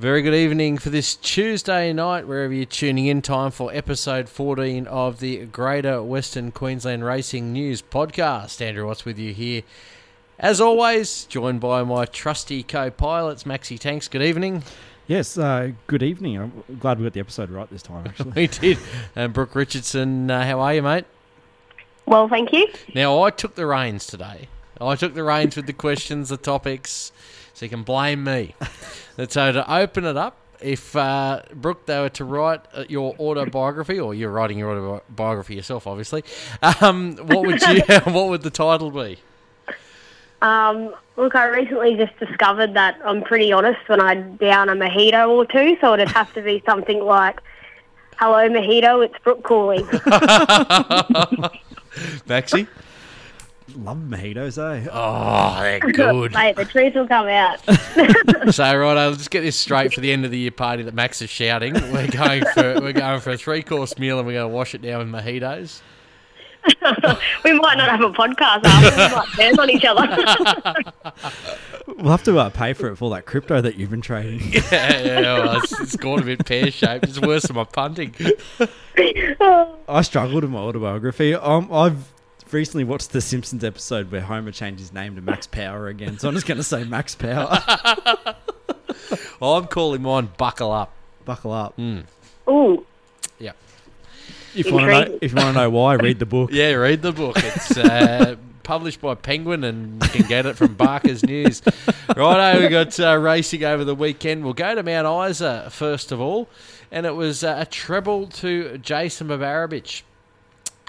Very good evening for this Tuesday night, wherever you're tuning in. Time for episode 14 of the Greater Western Queensland Racing News podcast. Andrew Watts with you here. As always, joined by my trusty co pilots, Maxi Tanks. Good evening. Yes, uh, good evening. I'm glad we got the episode right this time, actually. we did. And Brooke Richardson, uh, how are you, mate? Well, thank you. Now, I took the reins today. I took the reins with the questions, the topics, so you can blame me. and so to open it up, if uh, Brooke, they were to write uh, your autobiography, or you're writing your autobiography yourself, obviously, um, what would you? what would the title be? Um, look, I recently just discovered that I'm pretty honest when I down a mojito or two, so it'd have to be something like, "Hello, mojito, it's Brooke calling." Maxie. Love mojitos, eh? Oh, they're good. Mate, the truth will come out. so right, I'll just get this straight for the end of the year party that Max is shouting. We're going for we're going for a three course meal and we're going to wash it down with mojitos. we might not have a podcast after. We might turn on each other. We'll have to uh, pay for it for all that crypto that you've been trading. yeah, yeah well, it's, it's gone a bit pear shaped. It's worse than my punting. I struggled in my autobiography. Um, I've recently watched the Simpsons episode where Homer changed his name to Max Power again, so I'm just going to say Max Power. well, I'm calling mine Buckle Up. Buckle up. Mm. Ooh, Yeah. If you want to know, if you want to know why, read the book. Yeah, read the book. It's uh, published by Penguin and you can get it from Barker's News. Righto, we got uh, racing over the weekend. We'll go to Mount Isa first of all. And it was uh, a treble to Jason Babarabich.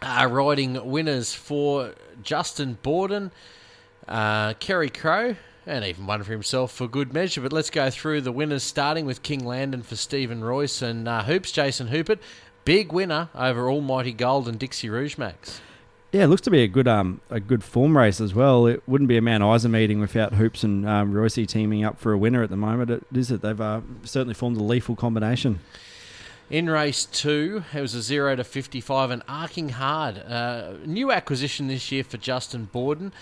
Uh, riding winners for Justin Borden, uh, Kerry Crow, and even one for himself for good measure. But let's go through the winners, starting with King Landon for Stephen Royce and uh, Hoops, Jason Hoopert. Big winner over Almighty Gold and Dixie Rouge Max. Yeah, it looks to be a good um a good form race as well. It wouldn't be a Mount Isa meeting without Hoops and um, Royce teaming up for a winner at the moment. It is it they've uh, certainly formed a lethal combination. In race two, it was a 0 to 55 and arcing hard. Uh, new acquisition this year for Justin Borden.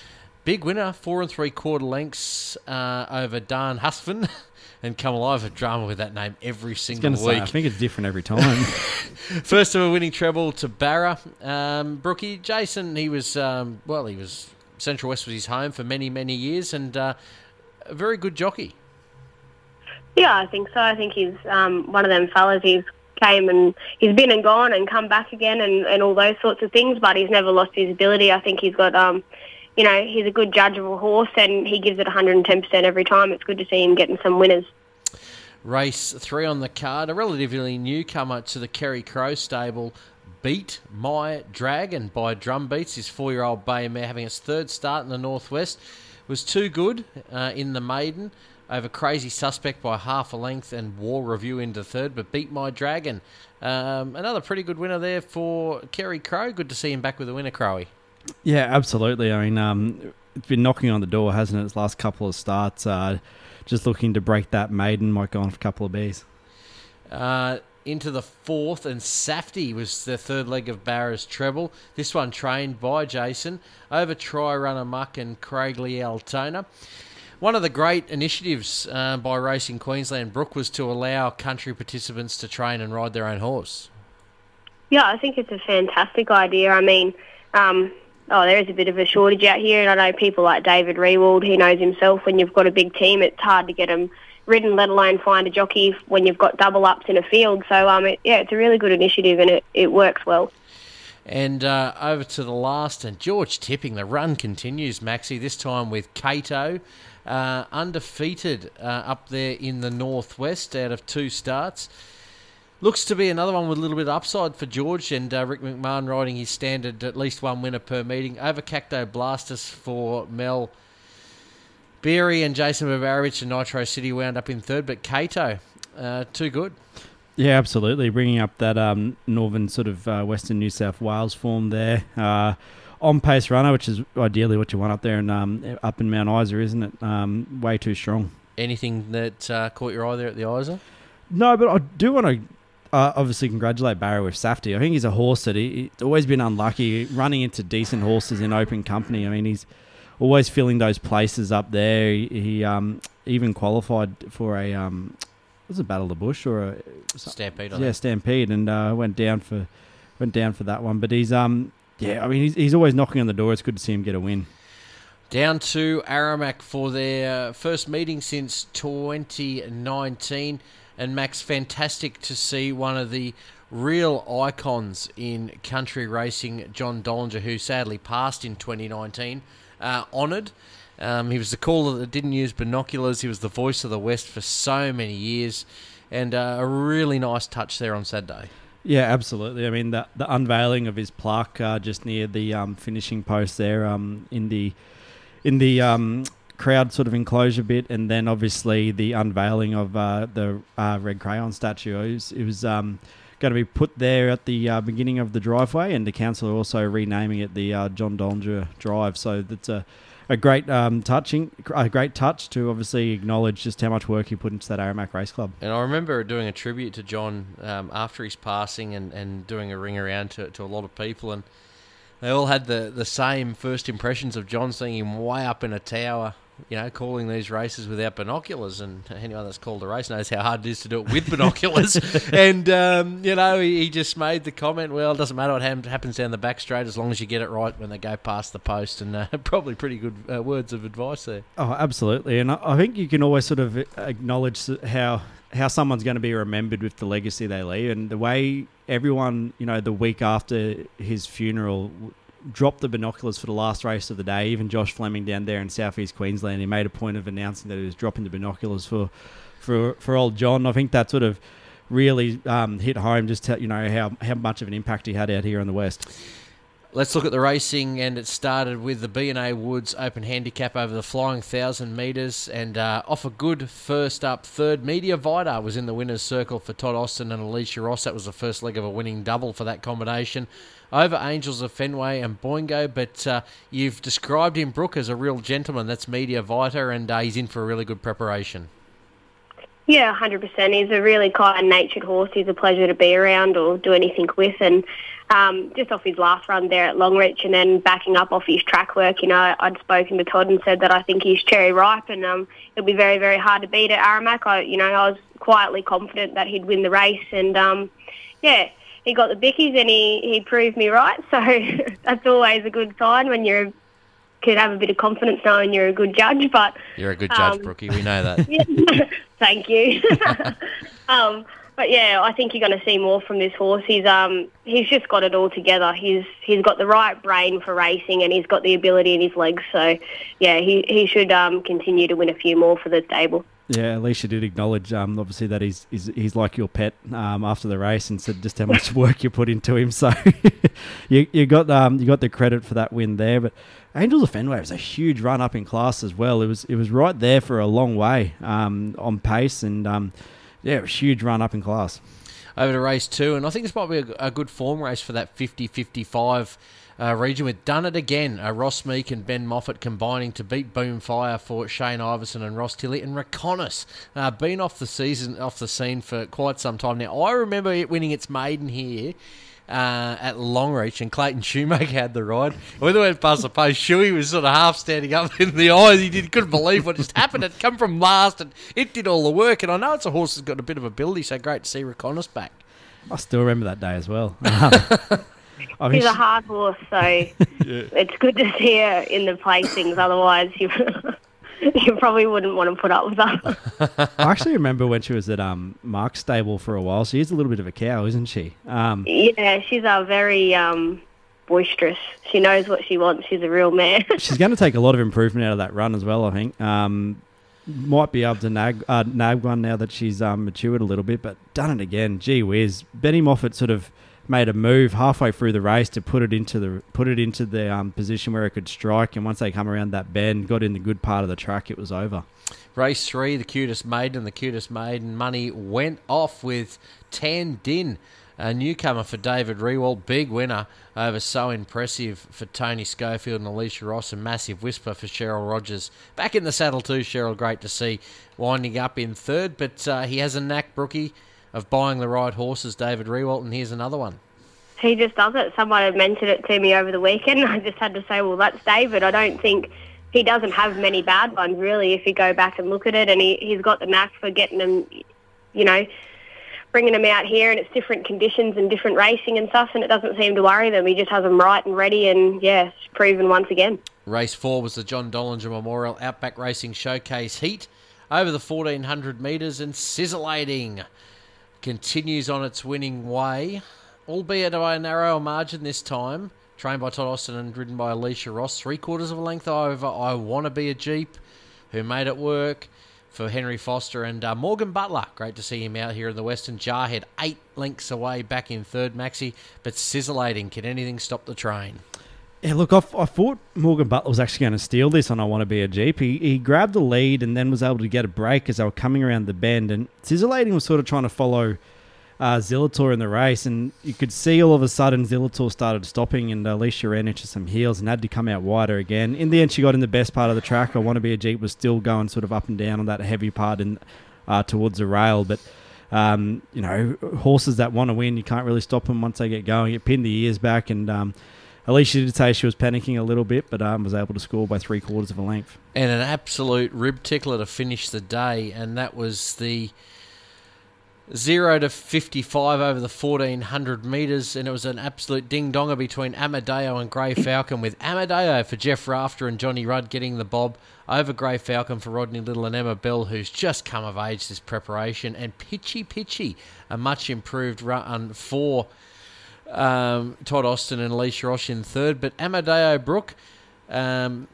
Big winner, four and three quarter lengths uh, over Dan Husfin. and come alive with drama with that name every single Say, week. I think it's different every time. First of a winning treble to Barra. Um, Brookie, Jason, he was, um, well, he was, Central West was his home for many, many years and uh, a very good jockey. yeah, I think so. I think he's um, one of them fellas. He's came and he's been and gone and come back again and, and all those sorts of things, but he's never lost his ability. I think he's got, um, you know, he's a good judge of a horse and he gives it 110% every time. It's good to see him getting some winners. Race three on the card, a relatively newcomer to the Kerry Crow stable. Beat My Dragon by Drumbeats. His four-year-old bay mare having its third start in the northwest was too good uh, in the maiden over Crazy Suspect by half a length and War Review into third, but beat My Dragon. Um, another pretty good winner there for Kerry Crow. Good to see him back with a winner, Crowy. yeah, absolutely. I mean, um, it's been knocking on the door, hasn't it? Its last couple of starts. Uh, just looking to break that maiden. Might go on for a couple of bees. Uh, into the fourth, and Safety was the third leg of Barra's treble. This one trained by Jason over Try Runner Muck and Craig Lee Altona. One of the great initiatives uh, by Racing Queensland, Brook, was to allow country participants to train and ride their own horse. Yeah, I think it's a fantastic idea. I mean, um, oh, there is a bit of a shortage out here, and I know people like David Rewald, he knows himself when you've got a big team, it's hard to get them ridden, let alone find a jockey when you've got double ups in a field. So, um, it, yeah, it's a really good initiative, and it, it works well. And uh, over to the last, and George tipping. The run continues, Maxi, this time with Cato. Uh, undefeated uh, up there in the northwest out of two starts. Looks to be another one with a little bit of upside for George and uh, Rick McMahon riding his standard at least one winner per meeting. Over Cacto Blastus for Mel Beery and Jason Babarevich and Nitro City wound up in third, but Cato, uh, too good. Yeah, absolutely. Bringing up that um, northern sort of uh, western New South Wales form there. On pace runner, which is ideally what you want up there and um, up in Mount Isa, isn't it? Um, way too strong. Anything that uh, caught your eye there at the Isa? No, but I do want to uh, obviously congratulate Barry with Safety. I think he's a horse that he, he's always been unlucky running into decent horses in open company. I mean, he's always filling those places up there. He, he um, even qualified for a um, was it Battle of the Bush or a Stampede. Yeah. Stampede, and uh, went down for went down for that one. But he's um yeah, I mean he's, he's always knocking on the door. It's good to see him get a win. Down to Aramac for their first meeting since 2019. And Max, fantastic to see one of the real icons in country racing, John Dollinger, who sadly passed in 2019, uh, honoured. Um, he was the caller that didn't use binoculars. He was the voice of the West for so many years. And uh, a really nice touch there on Saturday. Yeah, absolutely. I mean, the the unveiling of his plaque uh, just near the um, finishing post there, um, in the in the um, crowd sort of enclosure bit, and then obviously the unveiling of uh, the uh, red crayon statue. It was, it was um, going to be put there at the uh, beginning of the driveway, and the council are also renaming it the uh, John Dollinger Drive. So that's a a great um, touching, a great touch to obviously acknowledge just how much work he put into that Aramac Race Club. And I remember doing a tribute to John um, after his passing and, and doing a ring around to, to a lot of people. And they all had the, the same first impressions of John, seeing him way up in a tower, you know, calling these races without binoculars. And anyone that's called a race knows how hard it is to do it with binoculars. and, um, you know, he, he, just made the comment, well, it doesn't matter what happens down the back straight as long as you get it right when they go past the post. And uh, probably pretty good uh, words of advice there. Oh, absolutely. And I, I think you can always sort of acknowledge how how someone's going to be remembered with the legacy they leave and the way everyone you know the week after his funeral dropped the binoculars for the last race of the day. Even josh fleming down there in southeast queensland he made a point of announcing that he was dropping the binoculars for for for old john. I think that sort of really um, hit home just to, you know how how much of an impact he had out here in the west Let's look at the racing, and it started with the B&A Woods Open Handicap over the flying thousand metres, and uh, off a good first up third. Media Vita was in the winners' circle for Todd Austin and Alicia Ross. That was the first leg of a winning double for that combination. Over Angels of Fenway and Boingo, but uh, you've described him, Brooke, as a real gentleman. That's Media Vita, and uh, he's in for a really good preparation. Yeah, 100%. He's a really kind-natured horse. He's a pleasure to be around or do anything with, and um, just off his last run there at Longreach and then backing up off his track work, you know, I'd spoken to Todd and said that I think he's cherry ripe and um, it'll be very, very hard to beat at Aramac. I, you know, I was quietly confident that he'd win the race and, um, yeah, he got the bickies and he, he proved me right. So that's always a good sign when you're could have a bit of confidence knowing you're a good judge, but you're a good judge, um, Brookie. We know that. Thank you. um, but yeah, I think you're going to see more from this horse. He's um he's just got it all together. He's he's got the right brain for racing, and he's got the ability in his legs. So yeah, he he should um continue to win a few more for the stable. Yeah, Alicia did acknowledge, um, obviously, that he's, he's he's like your pet um, after the race, and said just how much work you put into him. So you you got um you got the credit for that win there. But Angels of Fenway was a huge run up in class as well. It was it was right there for a long way um, on pace, and um, yeah, it was a huge run up in class. Over to race two, and I think this might be a, a good form race for that 50-55 uh, region. We've done it again. Uh, Ross Meek and Ben Moffat combining to beat Boomfire for Shane Iverson and Ross Tilley. And Reconnaissance, uh, been off the season, off the scene for quite some time now. I remember it winning its maiden here. Uh, at Longreach, and Clayton Shoemaker had the ride. When they went past the post, Shuey was sort of half standing up in the eyes. He did, couldn't believe what just happened. It come from last, and it did all the work. And I know it's a horse that's got a bit of ability, so great to see Reconnaissance back. I still remember that day as well. I mean, He's a hard horse, so yeah. it's good to see her in the placings. Otherwise, you you probably wouldn't want to put up with her. I actually remember when she was at um, Mark's stable for a while. She is a little bit of a cow, isn't she? Um, yeah, she's a very um, boisterous. She knows what she wants. She's a real mare. she's going to take a lot of improvement out of that run as well. I think. Um, might be able to nag uh, nag one now that she's um, matured a little bit, but done it again. Gee whiz, Benny Moffat sort of made a move halfway through the race to put it into the put it into the um, position where it could strike, and once they come around that bend, got in the good part of the track, it was over. Race three, the cutest maiden, the cutest maiden money went off with Tan Din. A newcomer for David Rewald, big winner over So Impressive for Tony Schofield and Alicia Ross, and Massive Whisper for Cheryl Rogers. Back in the saddle too, Cheryl, great to see. Winding up in third, but uh, he has a knack, Brookie, of buying the right horses, David Rewalt, and here's another one. He just does it. Someone had mentioned it to me over the weekend. I just had to say, well, that's David. I don't think he doesn't have many bad ones, really, if you go back and look at it. And he, he's got the knack for getting them you know, bringing them out here and it's different conditions and different racing and stuff, and it doesn't seem to worry them. He just has them right and ready, and yeah, proven once again. Race four was the John Dollinger Memorial Outback Racing Showcase Heat over the 1400 metres and Sizzlating continues on its winning way, albeit by a narrower margin this time. Trained by Todd Austin and ridden by Alicia Ross, three quarters of a length over. I want to be a Jeep, who made it work for Henry Foster and uh, Morgan Butler. Great to see him out here in the Western Jarhead, eight lengths away, back in third, Maxi. But sizzlating, can anything stop the train? Yeah, look, I, I thought Morgan Butler was actually going to steal this on I Want to Be a Jeep. He, he grabbed the lead and then was able to get a break as they were coming around the bend. And Sizzlating was sort of trying to follow uh, Zillator in the race. And you could see all of a sudden Zillator started stopping and Alicia ran into some heels and had to come out wider again. In the end, she got in the best part of the track. I Want to Be a Jeep was still going sort of up and down on that heavy part and uh, towards the rail. But um, you know, horses that want to win, you can't really stop them once they get going. You pin the ears back and. Um, Alicia did say she was panicking a little bit, but um, was able to score by three quarters of a length. And an absolute rib tickler to finish the day, and that was the zero to fifty-five over the fourteen hundred meters, and it was an absolute ding donger between Amadeo and Grey Falcon, with Amadeo for Jeff Rafter and Johnny Rudd getting the bob over Grey Falcon for Rodney Little and Emma Bell, who's just come of age this preparation, and Pitchy Pitchy, a much improved run for um, Todd Austin and Alicia Ross in third. But Amadeo Brook, um,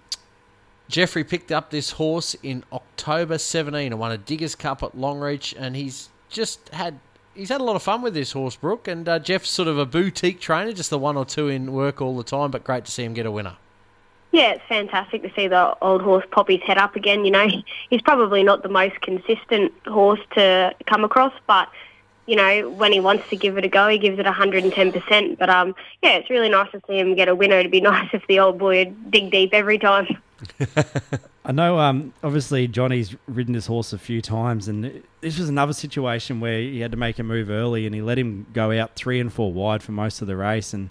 Jeffrey picked up this horse in October 17 and won a Diggers Cup at Longreach, and he's just had. He's had a lot of fun with this horse, Brook, and uh, Jeff's sort of a boutique trainer, just the one or two in work all the time, but great to see him get a winner. Yeah, it's fantastic to see the old horse pop his head up again. You know, he's probably not the most consistent horse to come across, but you know, when he wants to give it a go, he gives it 110%. But um, yeah, it's really nice to see him get a winner. It'd be nice if the old boy would dig deep every time. I know, um, obviously, Johnny's ridden this horse a few times, and this was another situation where he had to make a move early, and he let him go out three and four wide for most of the race. And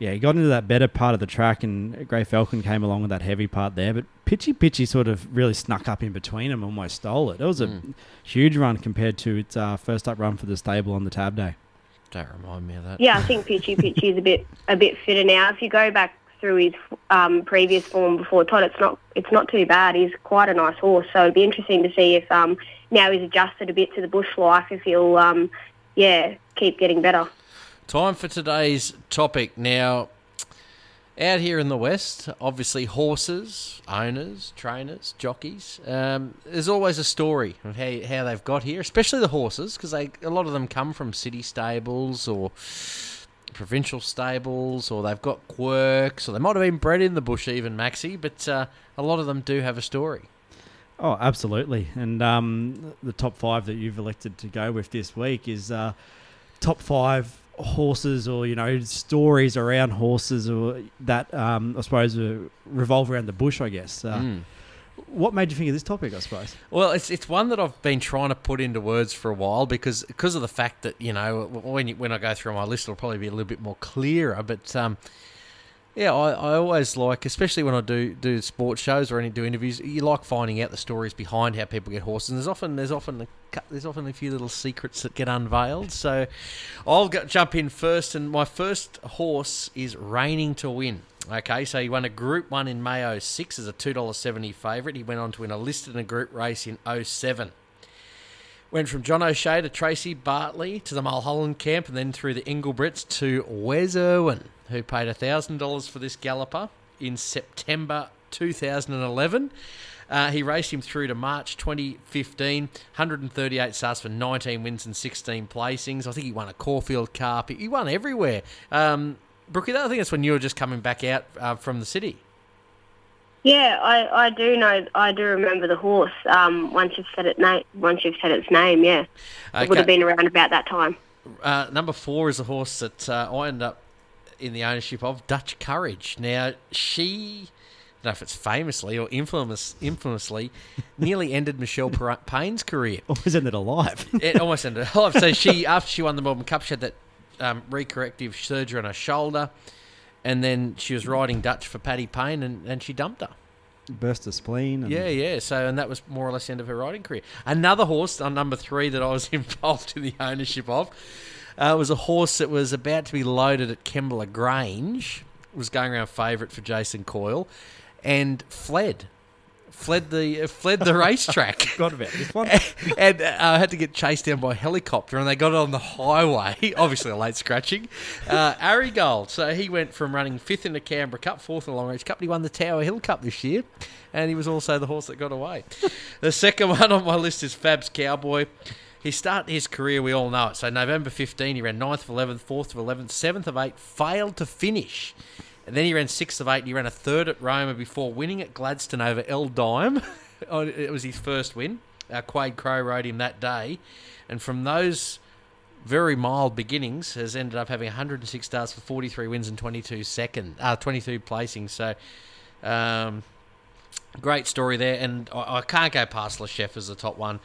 yeah, he got into that better part of the track, and Grey Falcon came along with that heavy part there. But Pitchy Pitchy sort of really snuck up in between them, almost stole it. It was a mm. huge run compared to its uh, first up run for the stable on the tab day. Don't remind me of that. Yeah, I think Pitchy Pitchy is a bit a bit fitter now. If you go back through his um, previous form before Todd, it's not it's not too bad. He's quite a nice horse, so it'd be interesting to see if um, now he's adjusted a bit to the bush life, if he'll um, yeah keep getting better. Time for today's topic now. Out here in the West, obviously horses, owners, trainers, jockeys. Um, there's always a story of how, how they've got here, especially the horses, because a lot of them come from city stables or provincial stables, or they've got quirks, or they might have been bred in the bush even, Maxi. But uh, a lot of them do have a story. Oh, absolutely. And um, the top five that you've elected to go with this week is uh, top five horses or you know stories around horses or that um, I suppose uh, revolve around the bush. I guess. Uh, mm. What made you think of this topic? I suppose. Well, it's it's one that I've been trying to put into words for a while because because of the fact that you know when you, when I go through my list, it'll probably be a little bit more clearer. But um, yeah, I, I always like, especially when I do do sports shows or any do interviews, you like finding out the stories behind how people get horses. And there's often there's often a, there's often a few little secrets that get unveiled. So I'll go, jump in first, and my first horse is Racing to Win. Okay, so he won a Group One in May 06 as a two dollar seventy favourite. He went on to win a listed and a group race in 07. Went from John O'Shea to Tracy Bartley to the Mulholland camp, and then through the Inglebrits to Wes Irwin who paid $1,000 for this galloper in September 2011. Uh, he raced him through to March 2015, 138 starts for 19 wins and 16 placings. I think he won a Caulfield Cup. He won everywhere. Um, Brookie, I think that's when you were just coming back out uh, from the city. Yeah, I, I do know. I do remember the horse. Um, once you've said it once you've said its name, yeah, okay. it would have been around about that time. Uh, number four is a horse that uh, I ended up in the ownership of Dutch Courage. Now, she, I don't know if it's famously or infamous, infamously, nearly ended Michelle Payne's career. Almost ended alive. it almost ended alive. So she, after she won the Melbourne Cup, she had that um, recorrective surgery on her shoulder, and then she was riding Dutch for Paddy Payne, and, and she dumped her. burst of spleen. And Yeah, yeah. So, and that was more or less the end of her riding career. Another horse on number three that I was involved in the ownership of uh, was a horse that was about to be loaded at Kembla Grange. Was going around favourite for Jason Coyle, and fled, fled the uh, fled the racetrack. Forgot about this one. and uh, I had to get chased down by a helicopter, and they got it on the highway. Obviously, a late scratching. Uh, Ari Gold. So he went from running fifth in the Canberra Cup, fourth in the Long Range Cup. He won the Tower Hill Cup this year, and he was also the horse that got away. the second one on my list is Fab's Cowboy. He started his career, we all know it. So November 15, he ran 9th of 11th, 4th of 11th, 7th of 8, failed to finish. And then he ran 6th of 8, and he ran a third at Roma before winning at Gladstone over El Dime. Oh, it was his first win. Uh, Quade Crow rode him that day. And from those very mild beginnings, has ended up having 106 starts for 43 wins and 22 second, uh, 22 placings. So, um, great story there. And I, I can't go past Le Chef as the top one.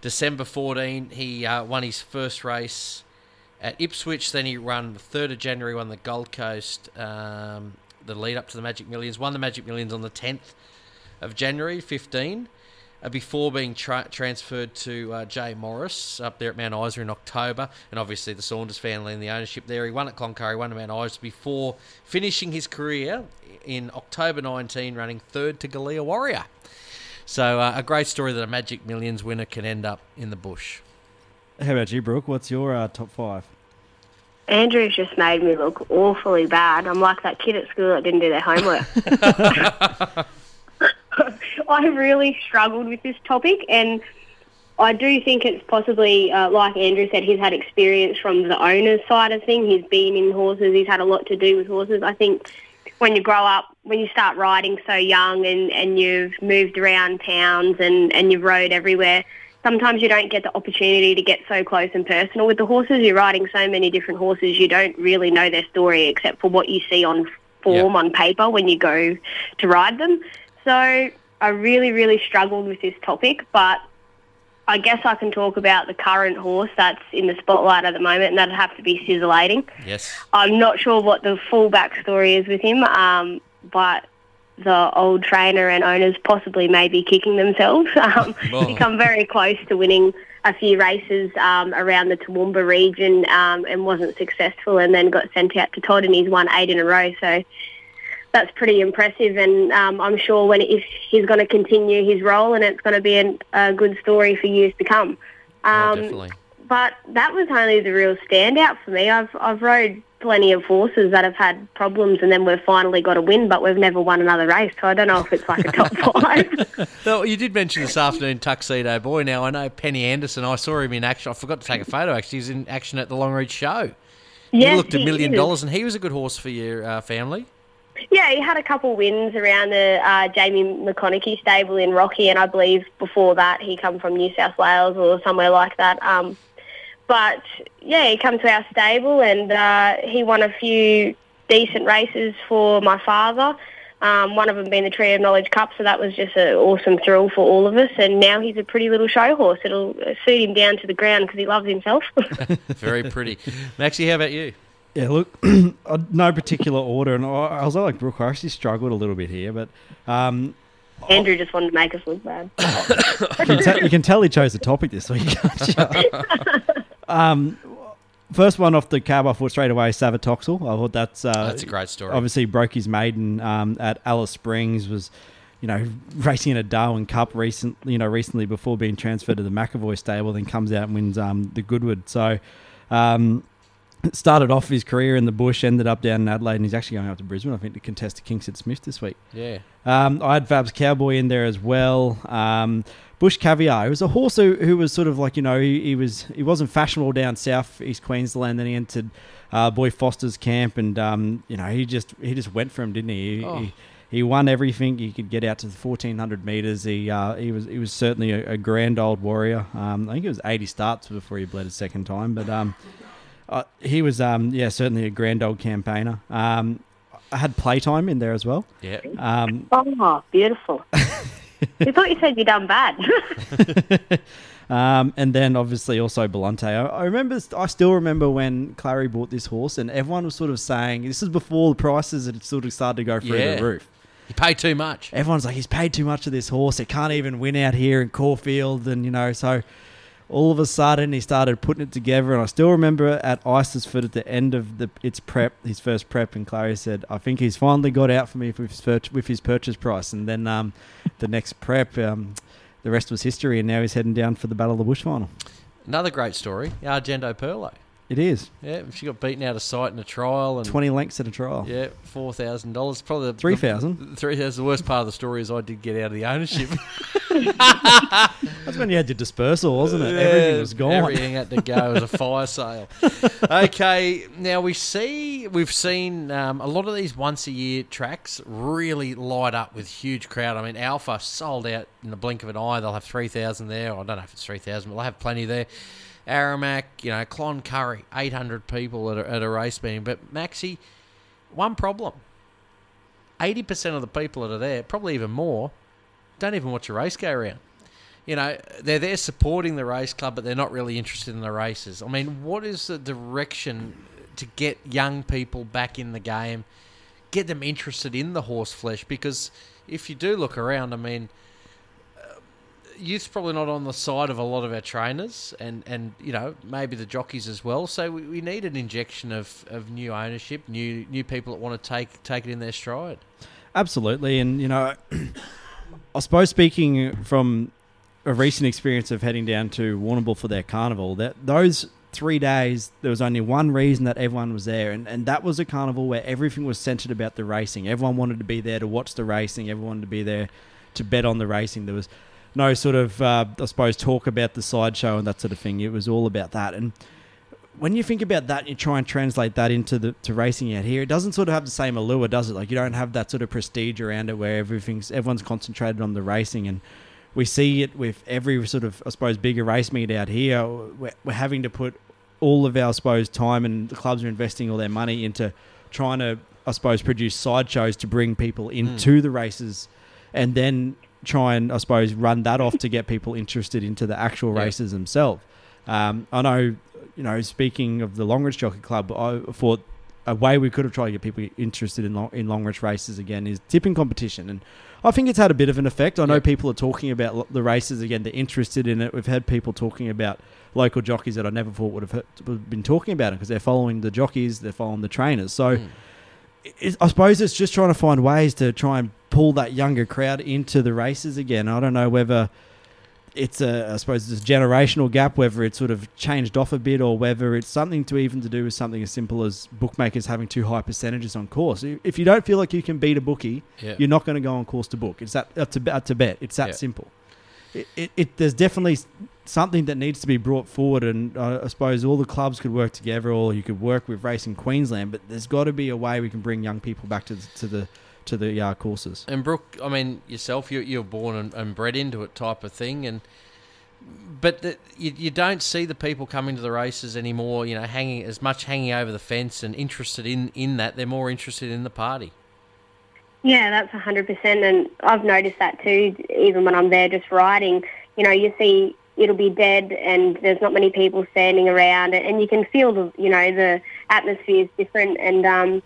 December 14, he uh, won his first race at Ipswich. Then he ran the 3rd of January, won the Gold Coast, um, the lead up to the Magic Millions. Won the Magic Millions on the 10th of January 15. Uh, before being tra- transferred to uh, Jay Morris up there at Mount Isa in October, and obviously the Saunders family and the ownership there. He won at Cloncurry, won at Mount Isa before finishing his career in October 19, running third to Galea Warrior. So uh, a great story that a Magic Millions winner can end up in the bush. How about you, Brooke? What's your uh, top five? Andrew's just made me look awfully bad. I'm like that kid at school that didn't do their homework. I really struggled with this topic, and I do think it's possibly, uh, like Andrew said, he's had experience from the owner's side of things. He's been in horses. He's had a lot to do with horses. I think when you grow up, when you start riding so young and, and you've moved around towns and, and you've rode everywhere, sometimes you don't get the opportunity to get so close and personal with the horses. You're riding so many different horses, you don't really know their story except for what you see on form on paper when you go to ride them. So I really, really struggled with this topic, but I guess I can talk about the current horse that's in the spotlight at the moment, and that'd have to be Sizzlating. Yes. I'm not sure what the full backstory is with him, um, but the old trainer and owners possibly may be kicking themselves. Um, Oh. He come very close to winning a few races um, around the Toowoomba region um, and wasn't successful and then got sent out to Todd and he's won eight in a row. So that's pretty impressive and um, I'm sure when if he's going to continue his role and it's going to be an, a good story for years to come. Oh, Um, definitely. but that was only the real standout for me. I've I've rode plenty of horses that have had problems and then we've finally got a win, but we've never won another race. So I don't know if it's like a top five. No, you did mention this afternoon Tuxedo Boy. Now, I know Penny Anderson. I saw him in action. I forgot to take a photo, actually. He was in action at the Longreach Show. yeah, he looked a million dollars, and he was a good horse for your uh, family. Yeah, he had a couple wins around the uh, Jamie McConaughey stable in Rocky, and I believe before that he come from New South Wales or somewhere like that. Um, but yeah, he come to our stable and uh, he won a few decent races for my father. Um, one of them being the Tree of Knowledge Cup, so that was just an awesome thrill for all of us. And now he's a pretty little show horse. It'll suit him down to the ground because he loves himself. Very pretty. Maxie, how about you? Yeah, look, uh, no particular order, and I, I was like Brooke. I actually struggled a little bit here, but um, Andrew just wanted to make us look bad. you, can tell, you can tell he chose the topic this week. can't you? um, first one off the cab, I thought straight away Savatoxl. I thought that's uh, That's a great story. Obviously, broke his maiden um, at Alice Springs. Was you know racing in a Darwin Cup recent, you know, recently before being transferred to the McEvoy stable. Then comes out and wins um, the Goodwood. So. Um, started off his career in the bush, ended up down in Adelaide, and he's actually going up to Brisbane, I think, to contest to Kingsford Smith this week. yeah. Um, I had Fab's Cowboy in there as well. Um, Bush Caviar. He was a horse who, who was sort of like you know he, he was he wasn't fashionable down south East Queensland. Then he entered uh, Boy Foster's camp, and um, you know he just he just went for him, didn't he? He, Oh. he, he won everything. He could get out to the fourteen hundred meters. He uh, he was he was certainly a, a grand old warrior. Um, I think it was eighty starts before he bled a second time, but um, uh, he was um, yeah certainly a grand old campaigner. Um, I had playtime in there as well. Yeah. Um, Oh, beautiful. I thought you said you done bad. Um, and then obviously also Belante. I, I remember, I still remember when Clary bought this horse, and everyone was sort of saying this is before the prices had sort of started to go through Yeah. the roof. He paid too much. everyone's like, he's paid too much of this horse. It can't even win out here in Caulfield. And, you know, so all of a sudden he started putting it together. And I still remember at Isisford at the end of the its prep, his first prep, and Clary said, I think he's finally got out for me with his, with his purchase price. And then um, the next prep, um, the rest was history. And now he's heading down for the Battle of the Bush final. Another great story. Argento Perlo. It is. Yeah, she got beaten out of sight in a trial and 20 lengths at a trial. yeah, four thousand dollars. Probably the, 3,000. the- the worst part of the story is I did get out of the ownership. That's when you had your dispersal, wasn't it? Everything was gone. Everything had to go. It was a fire sale. Okay, now we see we've seen um, a lot of these once a year tracks really light up with huge crowd. I mean, Alpha sold out in the blink of an eye. They'll have three thousand there. I don't know if it's three thousand, but they'll have plenty there. Aramac, you know, Cloncurry, eight hundred people at a, at a race meeting. But Maxi, one problem: eighty percent of the people that are there, probably even more, don't even watch a race go around you know, they're there supporting the race club, but they're not really interested in the races. I mean, what is the direction to get young people back in the game, get them interested in the horse flesh? Because if you do look around, I mean, youth's probably not on the side of a lot of our trainers, and, and you know maybe the jockeys as well. So we, we need an injection of, of new ownership, new new people that want to take take it in their stride. Absolutely, and you know, I suppose speaking from a recent experience of heading down to Warrnambool for their carnival, that those three days there was only one reason that everyone was there, and, and that was a carnival where everything was centered about the racing. Everyone wanted to be there to watch the racing. Everyone to be there to bet on the racing. There was no sort of, uh, I suppose, talk about the sideshow and that sort of thing. It was all about that, and when you think about that, and you try and translate that into the to racing out here. It doesn't sort of have the same allure, does it? Like you don't have that sort of prestige around it where everything's everyone's concentrated on the racing, and we see it with every sort of I suppose bigger race meet out here. We're, we're having to put all of our I suppose time, and the clubs are investing all their money into trying to I suppose produce sideshows to bring people into the races, and then try and I suppose run that off to get people interested into the actual Yeah. races themselves. Um, I know, you know, speaking of the Longreach Jockey Club, I thought a way we could have tried to get people interested in long, in Longreach races again is tipping competition, and I think it's had a bit of an effect. I know Yeah. people are talking about the races again; they're interested in it. We've had people talking about local jockeys that I never thought would have been talking about it because they're following the jockeys, they're following the trainers. So Mm. I suppose it's just trying to find ways to try and pull that younger crowd into the races again. I don't know whether it's a, I suppose it's a generational gap, whether it's sort of changed off a bit, or whether it's something to even to do with something as simple as bookmakers having too high percentages on course. If you don't feel like you can beat a bookie, Yeah. you're not going to go on course to book. It's that up to, to bet. It's that Yeah. simple. It, it, it there's definitely something that needs to be brought forward, and uh, I suppose all the clubs could work together, or you could work with Racing Queensland. But there's got to be a way we can bring young people back to the, to the to the uh, courses. And Brooke, I mean, yourself, you, you're born and, and bred into it type of thing, and but the, you, you don't see the people coming to the races anymore. You know, hanging as much hanging over the fence and interested in in that. They're more interested in the party. Yeah, that's a hundred percent, and I've noticed that too. Even when I'm there just riding, you know, you see it'll be dead, and there's not many people standing around, and you can feel the, you know, the atmosphere is different, and um,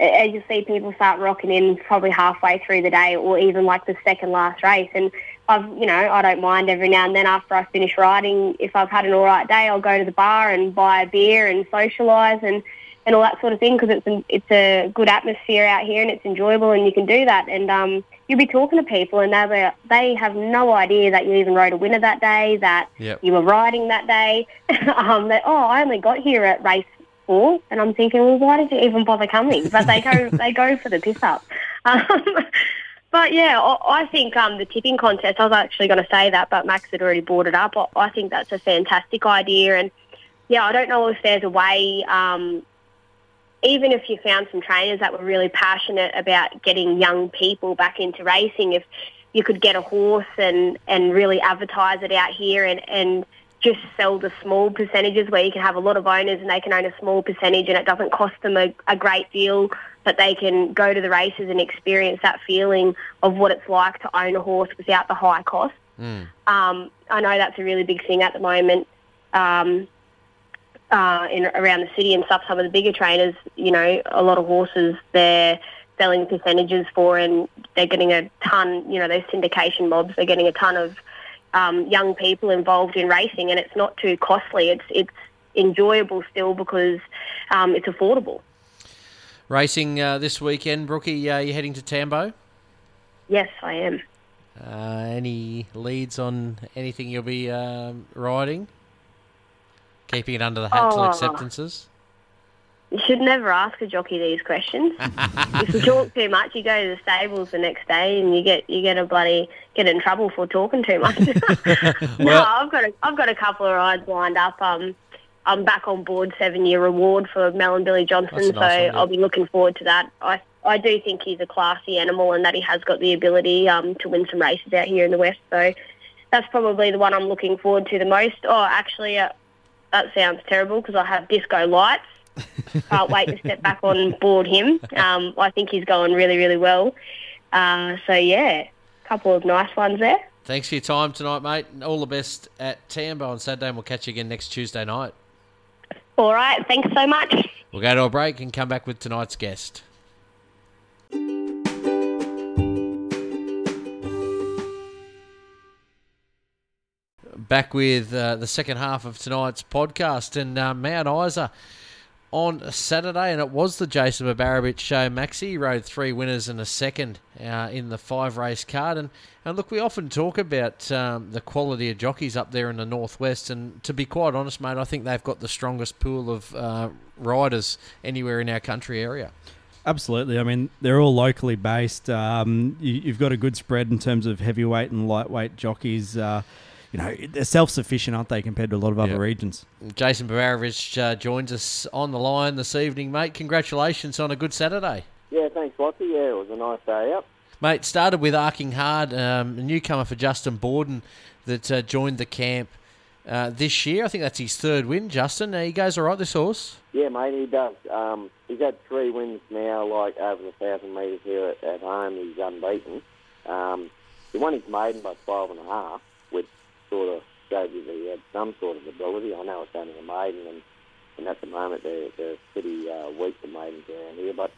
as you see people start rocking in probably halfway through the day, or even like the second last race, and I've, you know, I don't mind every now and then after I finish riding, if I've had an all right day, I'll go to the bar and buy a beer and socialise and and all that sort of thing because it's an, it's a good atmosphere out here and it's enjoyable and you can do that. And um, you'll be talking to people and they they have no idea that you even rode a winner that day that Yep. you were riding that day. um, that oh I only got here at race four and I'm thinking well why did you even bother coming? But they go they go for the piss up. Um, but yeah, I I think um, the tipping contest. I was actually going to say that, but Max had already brought it up. I- I think that's a fantastic idea, and yeah, I don't know if there's a way. Um, even if you found some trainers that were really passionate about getting young people back into racing, if you could get a horse and, and really advertise it out here and, and just sell the small percentages where you can have a lot of owners and they can own a small percentage and it doesn't cost them a, a great deal, but they can go to the races and experience that feeling of what it's like to own a horse without the high cost. Mm. Um, I know that's a really big thing at the moment um, uh, in around the city and stuff. Some of the bigger trainers, you know, a lot of horses they're selling percentages for, and they're getting a ton. You know, those syndication mobs. They're getting a ton of um, young people involved in racing, and it's not too costly. It's it's enjoyable still because um, it's affordable. Racing uh, this weekend, Brookie. Uh, you heading to Tambo? Yes, I am. Uh, any leads on anything you'll be um, riding? Keeping it under the hat till Oh. acceptances. You should never ask a jockey these questions. if you talk too much, you go to the stables the next day, and you get you get a bloody get in trouble for talking too much. no, I've got a, I've got a couple of rides lined up. Um, I'm back on board seven year reward for Mel and Billy Johnson, That's a so nice one, yeah. I'll be looking forward to that. I I do think he's a classy animal and that he has got the ability um, to win some races out here in the west. So that's probably the one I'm looking forward to the most. Oh, actually, uh, that sounds terrible because I have Disco Lights. Can't wait to step back on board him. Um, I think he's going really, really well. Uh, so yeah, a couple of nice ones there. Thanks for your time tonight, mate. and All the best at Tambo on Saturday, and we'll catch you again next Tuesday night. All right, thanks so much. We'll go to a break and come back with tonight's guest. Back with uh, the second half of tonight's podcast, and uh, Mount Isa on Saturday, and it was the Jason Babarabich show. Maxi rode three winners and a second uh, in the five race card, and and look, we often talk about um, the quality of jockeys up there in the northwest, and to be quite honest, mate, I think they've got the strongest pool of uh, riders anywhere in our country area. Absolutely. I mean, they're all locally based. Um, you, you've got a good spread in terms of heavyweight and lightweight jockeys. Uh, you know, they're self-sufficient, aren't they, compared to a lot of other Yeah. regions? Jason Babarabich uh, joins us on the line this evening, mate. Congratulations on a good Saturday. Yeah, thanks, Lottie. Yeah, it was a nice day out. Mate, started with arcing Hard, um, a newcomer for Justin Borden that uh, joined the camp uh, this year. I think that's his third win, Justin. Uh, he goes all right, this horse. Yeah, mate, he does. Um, he's had three wins now, like over the thousand metres here at, at home. He's unbeaten. Um, he won his maiden by twelve and a half, which sort of that he had some sort of ability. I know it's only a maiden, and, and at the moment they're, they're pretty uh, weak, the maidens around here. But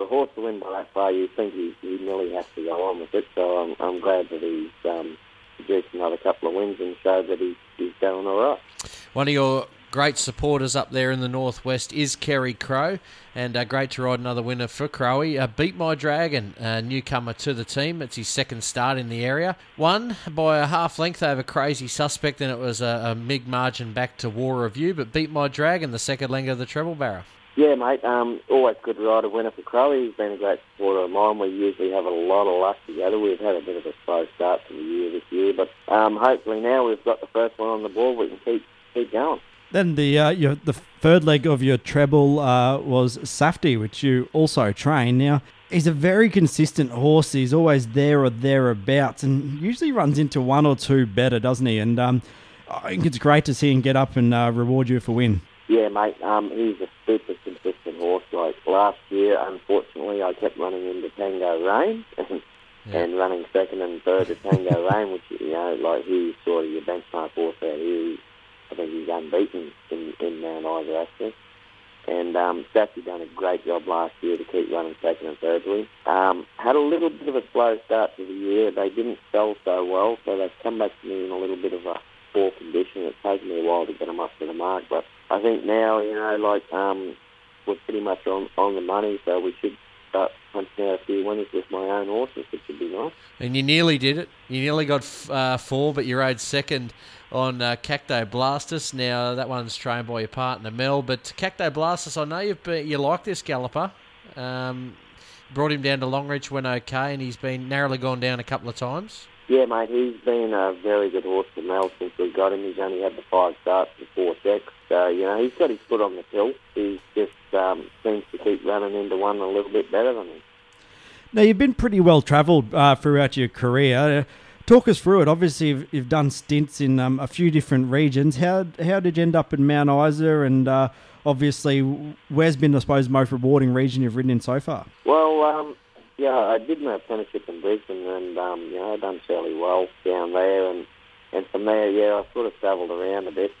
a horse to win by that far, you think he, he nearly has to go on with it. So I'm, I'm glad that he's um, produced another couple of wins and showed that he's, he's going all right. One of your great supporters up there in the northwest is Kerry Crow, and uh, great to ride another winner for Crowy. Uh, beat my dragon, uh, newcomer to the team. It's his second start in the area. Won by a half length over Crazy Suspect, and it was a, a big margin back to War Review. But beat my dragon, the second leg of the treble Barra. Yeah, mate. Um, always good to ride a winner for Crowley. He's been a great supporter of mine. We usually have a lot of luck together. We've had a bit of a slow start to the year this year, but um, hopefully now we've got the first one on the board. We can keep keep going. Then the uh, your, the third leg of your treble uh, was Safety, which you also train. Now he's a very consistent horse. He's always there or thereabouts, and usually runs into one or two better, doesn't he? And um, I think it's great to see him get up and uh, reward you for win. Yeah, mate. Um, he's a super consistent horse. Like last year, unfortunately, I kept running into Tango Rain and, Yeah. and running second and third to Tango Rain, which you know, like he's sort of your benchmark horse out here. He, I think he's unbeaten in, in Mount Isa actually. And um, Staffy done a great job last year to keep running second and third to him. Um, had a little bit of a slow start to the year. They didn't sell so well, so they've come back to me in a little bit of a poor condition. It's taken me a while to get them up to the mark, but I think now, you know, like um, we're pretty much on, on the money, so we should start punching out a few winners with my own horses, which would be nice. And you nearly did it. You nearly got uh, four, but you rode second on uh, Cacto Blastus. Now that one's trained by your partner Mel, but Cacto Blastus, I know you've been, you like this galloper. Um, brought him down to Longreach, went okay, and he's been narrowly gone down a couple of times. Yeah, mate, he's been a very good horse for Mel since we got him. He's only had the five starts and four checks. So, you know, he's got his foot on the till. He just um, seems to keep running into one a little bit better than him. Now you've been pretty well travelled uh, throughout your career. Uh, talk us through it. Obviously, you've, you've done stints in um, a few different regions. How how did you end up in Mount Isa? And uh, obviously, where's been, I suppose, the most rewarding region you've ridden in so far? Well, um, yeah, I did my apprenticeship in Brisbane, and um, you know, I done fairly well down there, and and from there, yeah, I sort of travelled around a bit.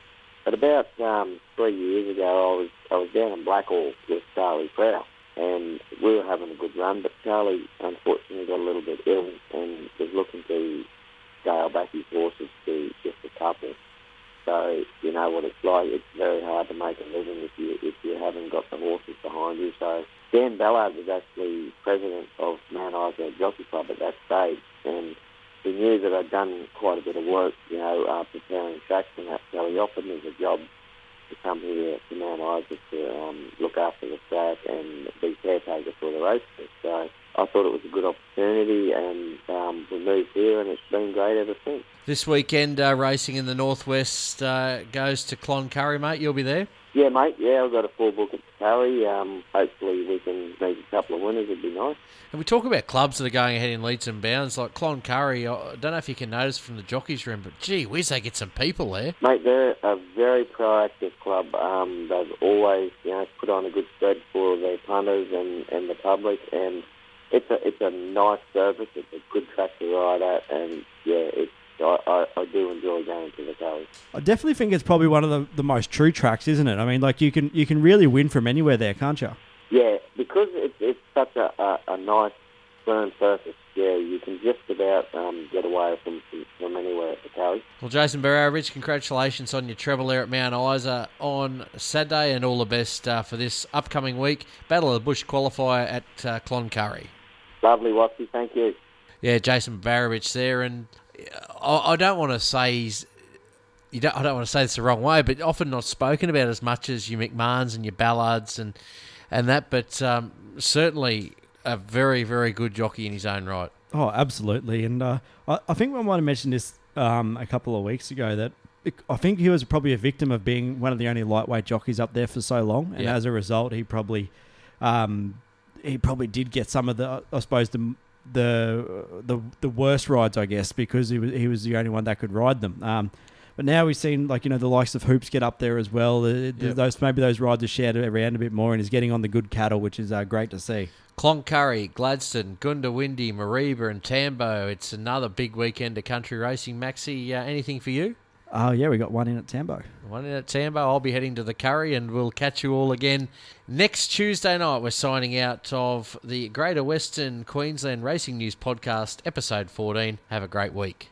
But about um, three years ago, I was I was down in Blackall with Charlie Prow, and we were having a good run. But Charlie unfortunately got a little bit ill and was looking to scale back his horses to just a couple. So you know what it's like. It's very hard to make a living if you if you haven't got the horses behind you. So Dan Ballard was actually president of Mount Isa Jockey Club at that stage, and he knew that I'd done quite a bit of work, you know, uh, preparing tracks and that. So he offered me the job to come here to Mount Isa to um, look after the track and be caretaker for the races. So I thought it was a good opportunity, and um, we moved here, and it's been great ever since. This weekend, uh, racing in the northwest uh, goes to Cloncurry, mate. You'll be there. Yeah, mate. Yeah, I've got a full book at Curry. Um, hopefully, we can make a couple of winners. It'd be nice. And we talk about clubs that are going ahead in leads and bounds, like Cloncurry. I don't know if you can notice from the jockeys' room, but gee whiz, they get some people there. Mate, they're a very proactive club. Um, they've always, you know, put on a good spread for their punters and, and the public, and it's a it's a nice service. It's a good track to ride at, and yeah, it's I, I, I do enjoy going to the Curry. I definitely think it's probably one of the, the most true tracks, isn't it? I mean, like you can you can really win from anywhere there, can't you? Yeah, because it's it's such a, a, a nice firm surface. Yeah, you can just about um, get away from, from, from anywhere at the Curry. Well, Jason Barovich, congratulations on your treble there at Mount Isa on Saturday, and all the best uh, for this upcoming week. Battle of the Bush qualifier at uh, Cloncurry. Lovely, Watsy. Thank you. Yeah, Jason Barovich there, and I, I don't want to say he's. You don't, I don't want to say this the wrong way, but often not spoken about as much as your McMahons and your Ballards and and that. But um, certainly a very very good jockey in his own right. Oh, absolutely, and uh, I, I think I might have mentioned this um, a couple of weeks ago that I think he was probably a victim of being one of the only lightweight jockeys up there for so long, and Yeah. as a result, he probably um, he probably did get some of the I suppose the the the the worst rides, I guess, because he was he was the only one that could ride them. Um, but now we've seen like you know the likes of Hoops get up there as well. Uh, Yep. Those maybe those rides are shared around a bit more, and he's getting on the good cattle, which is uh, great to see. Cloncurry, Gladstone, Goondiwindi, Mareeba, and Tambo. It's another big weekend of country racing. Maxi, uh, anything for you? Oh yeah, we got one in at Tambo. One in at Tambo. I'll be heading to the Curry, and we'll catch you all again next Tuesday night. We're signing out of the Greater Western Queensland Racing News Podcast, episode 14. Have a great week.